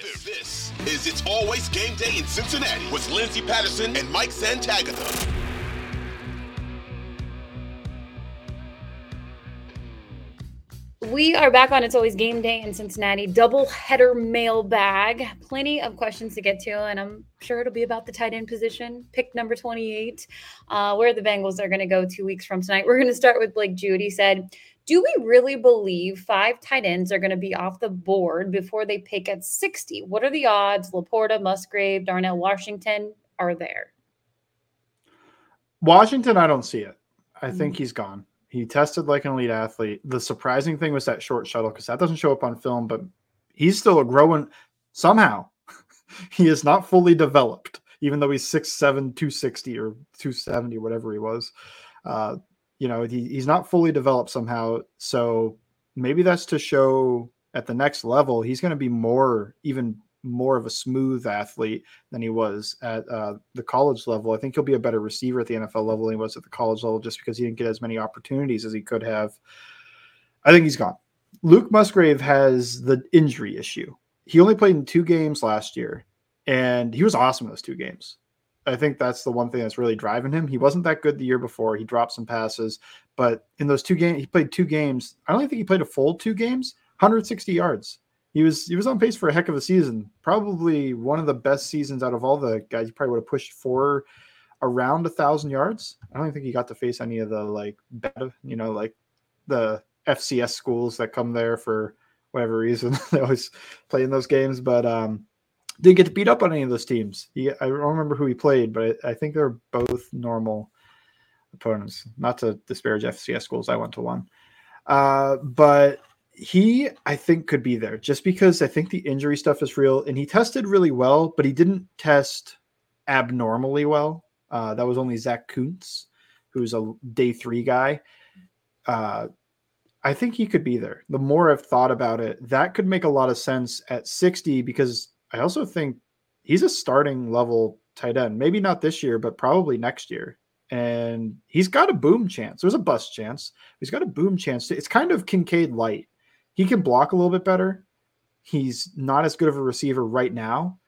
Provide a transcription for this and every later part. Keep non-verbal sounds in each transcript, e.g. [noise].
This is It's Always Game Day in Cincinnati with Lindsay Patterson and Mike Santagata. We are back on It's Always Game Day in Cincinnati. Double header mailbag. Plenty of questions to get to, and I'm sure it'll be about the tight end position. Pick number 28, uh, where the Bengals are going to go two weeks from tonight. We're going to start with Blake Judy said, Do we really believe five tight ends are going to be off the board before they pick at 60? What are the odds? Laporta, Musgrave, Darnell Washington are there. Washington, I don't see it. I think he's gone. He tested like an elite athlete. The surprising thing was that short shuttle because that doesn't show up on film, but he's still a growing somehow. [laughs] he is not fully developed, even though he's 6'7, 260 or 270, whatever he was. Uh, you know, he, he's not fully developed somehow. So maybe that's to show at the next level, he's going to be more, even more of a smooth athlete than he was at uh, the college level. I think he'll be a better receiver at the NFL level than he was at the college level just because he didn't get as many opportunities as he could have. I think he's gone. Luke Musgrave has the injury issue. He only played in two games last year, and he was awesome in those two games. I think that's the one thing that's really driving him. He wasn't that good the year before. He dropped some passes, but in those two games, he played two games. I don't think he played a full two games, 160 yards he was he was on pace for a heck of a season. Probably one of the best seasons out of all the guys. He probably would have pushed for around a thousand yards. I don't think he got to face any of the like better, you know, like the FCS schools that come there for whatever reason. [laughs] they always play in those games, but um didn't get to beat up on any of those teams. He, I don't remember who he played, but I, I think they're both normal opponents. Not to disparage FCS schools, I went to one. Uh, but he I think could be there just because I think the injury stuff is real and he tested really well, but he didn't test abnormally well. Uh, that was only Zach Kuntz, who's a day three guy. Uh, I think he could be there. The more I've thought about it, that could make a lot of sense at 60 because I also think he's a starting level tight end. Maybe not this year, but probably next year. And he's got a boom chance. There's a bust chance. He's got a boom chance. It's kind of Kincaid light he can block a little bit better. He's not as good of a receiver right now.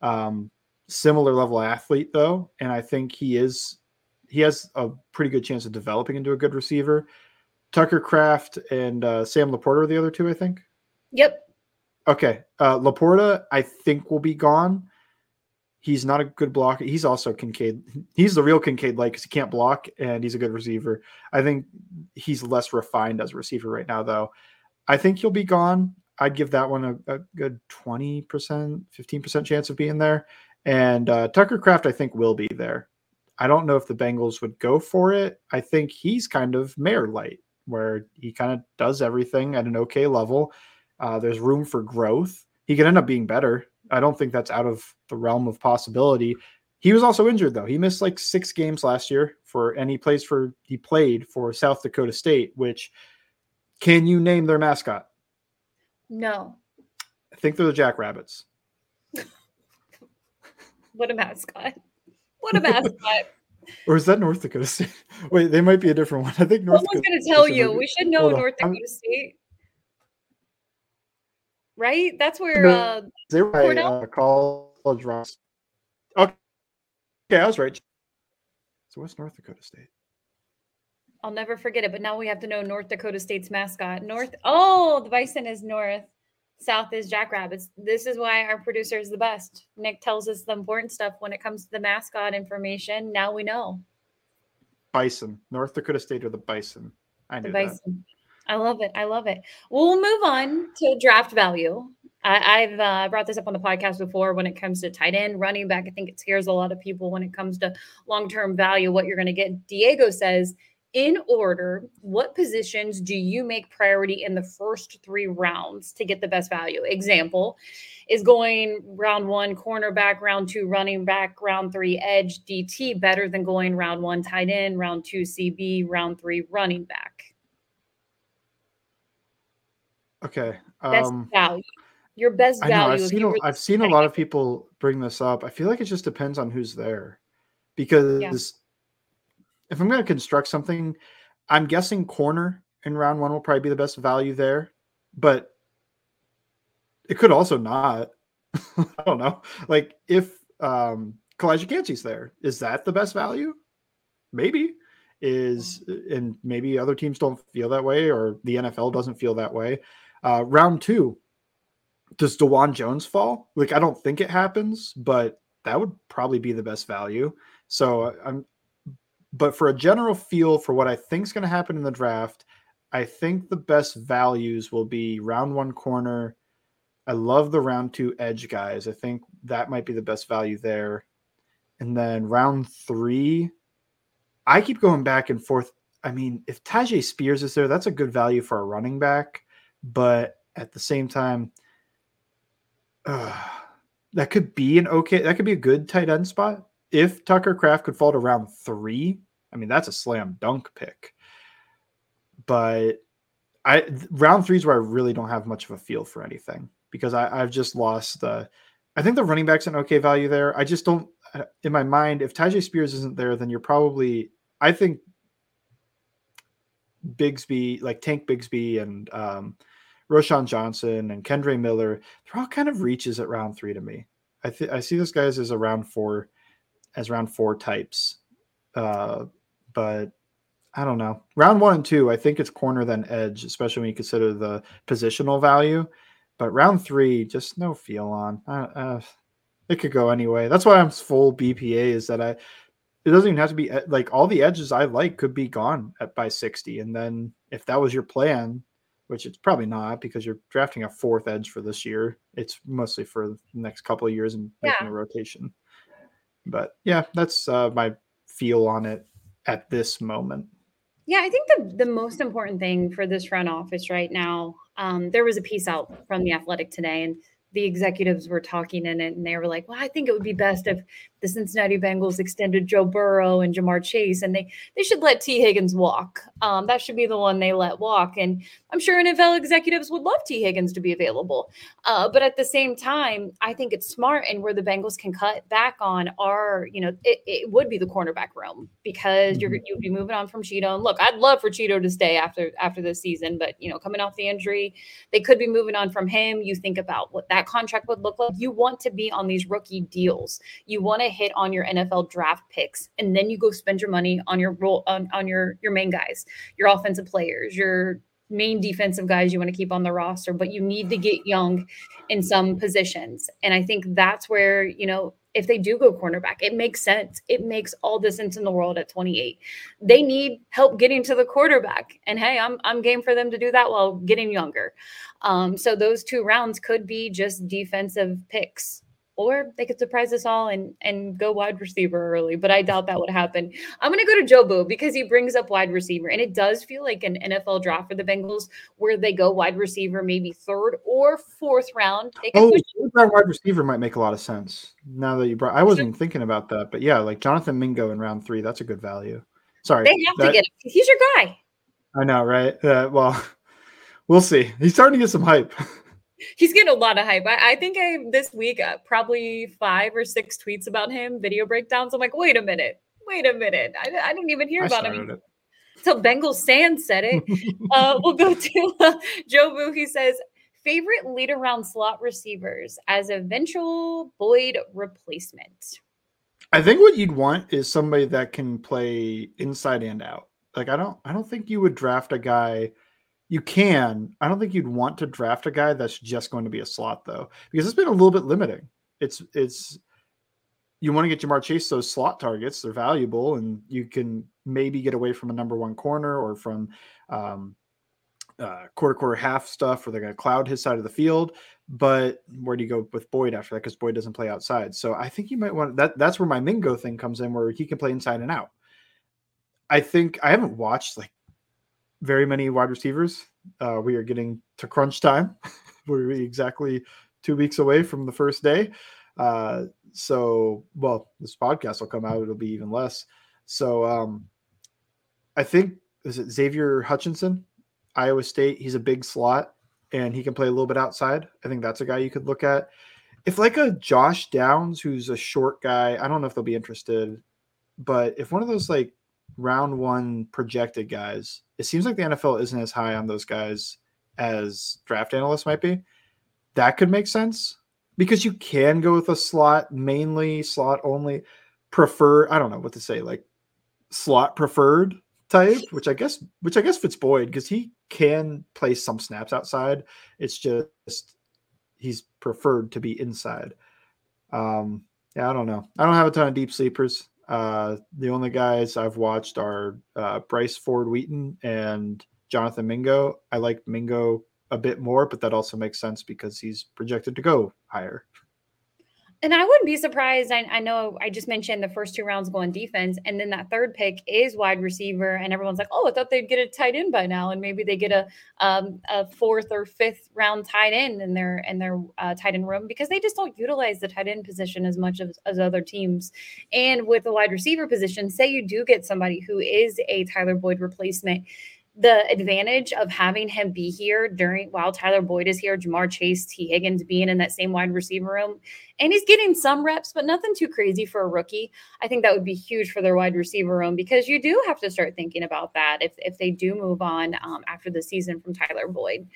Um, similar level athlete though, and I think he is. He has a pretty good chance of developing into a good receiver. Tucker Kraft and uh, Sam Laporta are the other two, I think. Yep. Okay. Uh, Laporta, I think, will be gone. He's not a good blocker. He's also Kincaid. He's the real Kincaid like because he can't block and he's a good receiver. I think he's less refined as a receiver right now, though. I think he'll be gone. I'd give that one a, a good 20%, 15% chance of being there. And uh, Tucker Kraft, I think, will be there. I don't know if the Bengals would go for it. I think he's kind of Mayer light, where he kind of does everything at an okay level. Uh, there's room for growth. He could end up being better. I don't think that's out of the realm of possibility. He was also injured though. He missed like six games last year for, and he plays for he played for South Dakota State, which can you name their mascot? No. I think they're the Jackrabbits. [laughs] what a mascot. What a mascot. [laughs] or is that North Dakota State? [laughs] Wait, they might be a different one. I think North Someone's going to tell you. We should know North Dakota I'm... State. Right? That's where uh, were right, uh, college Ross. Okay. okay, I was right. So what's North Dakota State? I'll never forget it. But now we have to know North Dakota State's mascot. North. Oh, the bison is north. South is jackrabbits. This is why our producer is the best. Nick tells us the important stuff when it comes to the mascot information. Now we know. Bison. North Dakota State or the bison. I knew the bison. That. I love it. I love it. Well, move on to draft value. I, have uh, brought this up on the podcast before when it comes to tight end, running back. I think it scares a lot of people when it comes to long term value, what you're going to get. Diego says in order, what positions do you make priority in the first three rounds to get the best value? Example is going round one cornerback, round two running back, round three edge DT better than going round one tight end, round two CB, round three running back. Okay. Best um, value. Your best value. I know, I've seen, a, I've seen a lot of people bring this up. I feel like it just depends on who's there because yeah if I'm going to construct something, I'm guessing corner in round one will probably be the best value there, but it could also not. [laughs] I don't know. Like if um Calijah Kancey's there, is that the best value? Maybe. Is and maybe other teams don't feel that way, or the NFL doesn't feel that way. Uh, round two, does Dawand Jones fall? Like I don't think it happens, but that would probably be the best value. So uh, I'm, but for a general feel for what I think is going to happen in the draft, I think the best values will be round one corner. I love the round two edge guys. I think that might be the best value there. And then round three, I keep going back and forth. I mean, if Tyjae Spears is there, that's a good value for a running back. But at the same time, uh, [sighs] that could be an okay, that could be a good tight end spot. If Tucker Kraft could fall to round three, I mean, that's a slam dunk pick. But I round three is where I really don't have much of a feel for anything because I, I've just lost the. I think the running back's an okay value there. I just don't in my mind, if Tyjae Spears isn't there, then you're probably I think Bigsby, like Tank Bigsby and um, Roschon Johnson and Kendre Miller, they're all kind of reaches at round three to me. I th- I see those guys as a round four, as round four types, uh, but I don't know. Round one and two, I think it's corner then edge, especially when you consider the positional value. But round three, just no feel on. Uh, uh, it could go anyway. That's why I'm full BPA. Is that I it doesn't even have to be like all the edges I like could be gone at by 60. And then if that was your plan, which it's probably not because you're drafting a fourth edge for this year, it's mostly for the next couple of years and making yeah. a rotation. But yeah, that's uh, my feel on it at this moment. Yeah, I think the the most important thing for this front office right now, um, there was a piece out from the Athletic today, and the executives were talking in it and they were like, well, I think it would be best if the Cincinnati Bengals extended Joe Burrow and Ja'Marr Chase and they they should let Tee Higgins walk. Um, that should be the one they let walk. And I'm sure NFL executives would love Tee Higgins to be available. Uh, but at the same time, I think it's smart and where the Bengals can cut back on are, you know, it, it would be the cornerback room because you're mm-hmm. you'd be moving on from Cheeto. And look, I'd love for Cheeto to stay after after this season, but you know, coming off the injury, they could be moving on from him. You think about what that contract would look like. You want to be on these rookie deals. You want to hit on your NFL draft picks, and then you go spend your money on your role on, on your your main guys, your offensive players, your main defensive guys you want to keep on the roster, but you need to get young in some positions. And I think that's where, you know, if they do go cornerback, it makes sense. It makes all the sense in the world at 28. They need help getting to the quarterback. And hey, I'm I'm game for them to do that while getting younger. Um, so those two rounds could be just defensive picks or they could surprise us all and and go wide receiver early. But I doubt that would happen. I'm going to go to Jobu because he brings up wide receiver, and it does feel like an NFL draft for the Bengals where they go wide receiver maybe third or fourth round. oh, wide receiver might make a lot of sense now that you brought. I wasn't thinking about that, but yeah, like Jonathan Mingo in round three, that's a good value. Sorry, they have that, to get him. He's your guy. I know, right? Uh, well, [laughs] we'll see. He's starting to get some hype. [laughs] He's getting a lot of hype. I, I think I this week uh, probably five or six tweets about him, video breakdowns. I'm like, wait a minute, wait a minute. I, I didn't even hear I about him. It. Until Bengal Sand said it. [laughs] uh, we'll go to uh, Joe Boo. He says, favorite lead around slot receivers as eventual Boyd replacement. I think what you'd want is somebody that can play inside and out. Like I don't I don't think you would draft a guy you can. I don't think you'd want to draft a guy that's just going to be a slot though, because it's been a little bit limiting. It's it's you want to get Ja'Marr Chase those slot targets. They're valuable, and you can maybe get away from a number one corner or from um, uh, quarter quarter half stuff where they're going to cloud his side of the field. But where do you go with Boyd after that? Because Boyd doesn't play outside. So I think you might want that. That's where my Mingo thing comes in, where he can play inside and out. I think I haven't watched like very many wide receivers. Uh, we are getting to crunch time. [laughs] We're exactly two weeks away from the first day. Uh, so, well, this podcast will come out. It'll be even less. So, um, I think is it Xavier Hutchinson, Iowa State. He's a big slot and he can play a little bit outside. I think that's a guy you could look at. If like a Josh Downs, who's a short guy, I don't know if they'll be interested, but if one of those like round one projected guys, it seems like the NFL isn't as high on those guys as draft analysts might be. That could make sense. because you can go with a slot mainly slot only prefer I don't know what to say like slot preferred type, which I guess which I guess fits Boyd because he can play some snaps outside. It's just he's preferred to be inside. Um, yeah, I don't know. I don't have a ton of deep sleepers. Uh, the only guys I've watched are uh, Bryce Ford Wheaton and Jonathan Mingo. I like Mingo a bit more, but that also makes sense because he's projected to go higher. And I wouldn't be surprised. I, I, know I just mentioned the first two rounds go on defense, and then that third pick is wide receiver, and everyone's like, "Oh, I thought they'd get a tight end by now, and maybe they get a um, a fourth or fifth round tight end in their in their uh, tight end room because they just don't utilize the tight end position as much as, as other teams. And with the wide receiver position, say you do get somebody who is a Tyler Boyd replacement, the advantage of having him be here during while Tyler Boyd is here, Ja'Marr Chase, Tee Higgins being in that same wide receiver room, and he's getting some reps, but nothing too crazy for a rookie. I think that would be huge for their wide receiver room because you do have to start thinking about that if if they do move on um, after the season from Tyler Boyd.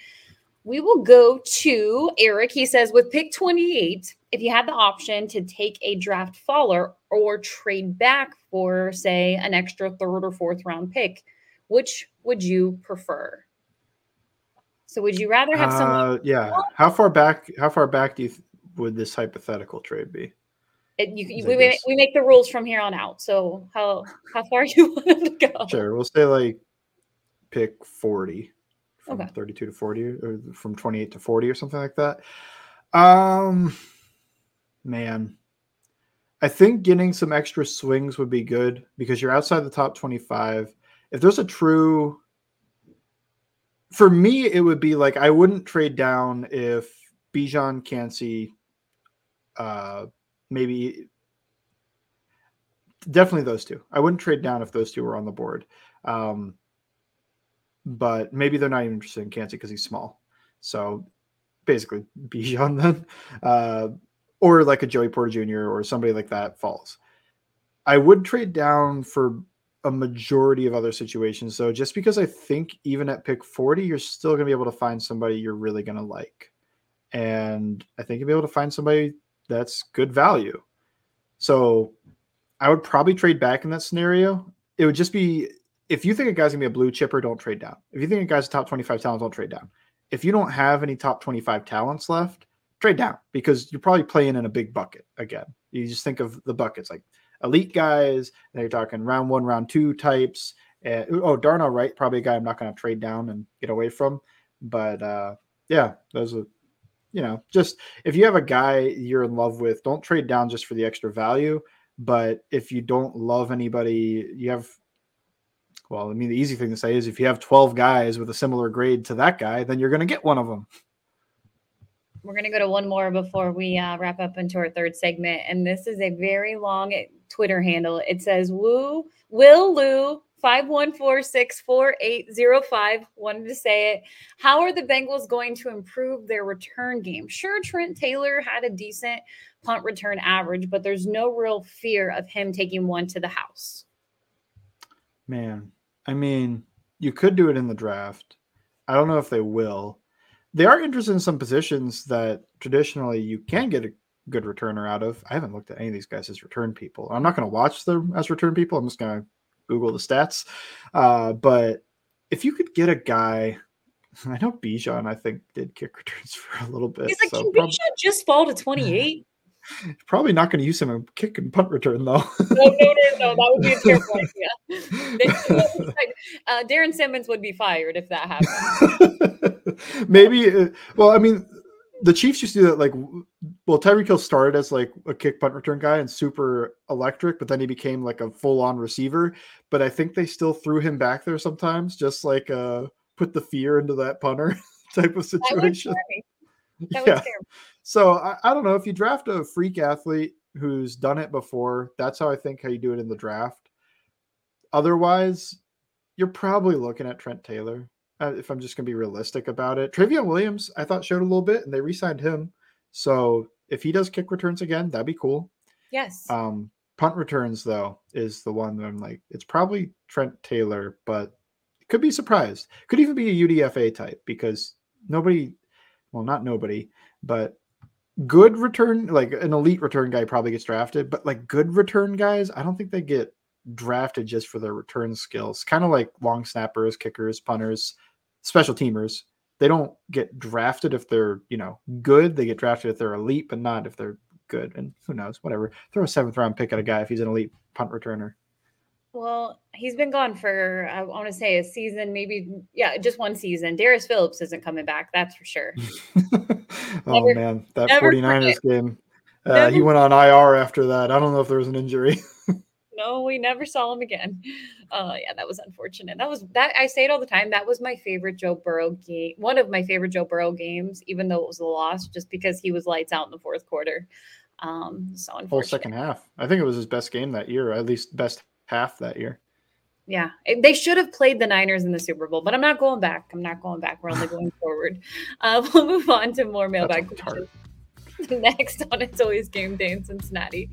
We will go to Eric. He says, with pick 28, if you had the option to take a draft faller or trade back for, say, an extra third or fourth round pick, which would you prefer? So would you rather have someone? Uh, yeah. How far back? How far back do you th- would this hypothetical trade be? It, you, you, we, make, we make the rules from here on out. So how how far [laughs] you want to go? Sure, we'll say like pick forty, from Okay. thirty-two to forty, or from twenty-eight to forty, or something like that. Um, man, I think getting some extra swings would be good because you're outside the top twenty-five. If there's a true, for me, it would be like I wouldn't trade down if Bijan Kancey, uh, maybe definitely those two. I wouldn't trade down if those two were on the board. Um, but maybe they're not even interested in Kancey because he's small. So basically, [laughs] Bijan then, uh, or like a Joey Porter Jr. or somebody like that falls. I would trade down for a majority of other situations. So just because I think even at pick 40, you're still going to be able to find somebody you're really going to like. And I think you'll be able to find somebody that's good value. So I would probably trade back in that scenario. It would just be if you think a guy's gonna be a blue chipper, don't trade down. If you think a guy's a top 25 talent, don't trade down. If you don't have any top 25 talents left, trade down because you're probably playing in a big bucket again. You just think of the buckets like elite guys, and you're talking round one, round two types. And, oh, Darnell Wright, probably a guy I'm not going to trade down and get away from. But uh, yeah, those are, you know, just if you have a guy you're in love with, don't trade down just for the extra value. But if you don't love anybody, you have, well, I mean, the easy thing to say is if you have 12 guys with a similar grade to that guy, then you're going to get one of them. We're going to go to one more before we uh, wrap up into our third segment. And this is a very long Twitter handle. It says, Woo, Will Lou 514-64805 wanted to say it. How are the Bengals going to improve their return game? Sure, Trent Taylor had a decent punt return average, but there's no real fear of him taking one to the house. Man, I mean, you could do it in the draft. I don't know if they will. They are interested in some positions that traditionally you can get a good returner out of. I haven't looked at any of these guys as return people. I'm not going to watch them as return people. I'm just going to Google the stats. Uh, but if you could get a guy, [laughs] I know Bijan, I think, did kick [laughs] returns for a little bit. He's like, so can Bijan just fall to [laughs] 28? probably not going to use him in kick and punt return, though. no, no, no, no. That would be a terrible idea. Uh, Darrin Simmons would be fired if that happened. Maybe. uh, Well, I mean, the Chiefs used to do that. Like, well, Tyreek Hill started as like a kick punt return guy and super electric, but then he became like a full on receiver. But I think they still threw him back there sometimes, just like uh put the fear into that punter [laughs] type of situation. [laughs] That Yeah. So I, I don't know if you draft a freak athlete who's done it before. That's how I think how you do it in the draft. Otherwise, you're probably looking at Trent Taylor. Uh, if I'm just going to be realistic about it, Trayveon Williams, I thought showed a little bit, and they re-signed him. So if he does kick returns again, that'd be cool. Yes. Um, punt returns though is the one that I'm like, it's probably Trent Taylor, but could be surprised. Could even be a UDFA type because nobody, well, not nobody, but good return, like an elite return guy probably gets drafted, but like good return guys, I don't think they get drafted just for their return skills. Kind of like long snappers, kickers, punters, special teamers. They don't get drafted if they're, you know, good. They get drafted if they're elite, but not if they're good. And who knows, whatever. Throw a seventh round pick at a guy if he's an elite punt returner. Well, he's been gone for I want to say a season, maybe yeah, just one season. Darius Phillips isn't coming back, that's for sure. [laughs] oh never, man, that 49ers forget. game. Uh, he went on IR after that. I don't know if there was an injury. [laughs] no, we never saw him again. Uh, yeah, that was unfortunate. That was that I say it all the time. That was my favorite Joe Burrow game, one of my favorite Joe Burrow games, even though it was a loss, just because he was lights out in the fourth quarter. Um, so whole second half. I think it was his best game that year, at least best half that year. Yeah, they should have played the Niners in the Super Bowl, but I'm not going back. I'm not going back. We're only going [laughs] forward. Uh, [laughs] we'll move on to more mailbag questions. [laughs] Next on It's Always Game Day in Cincinnati.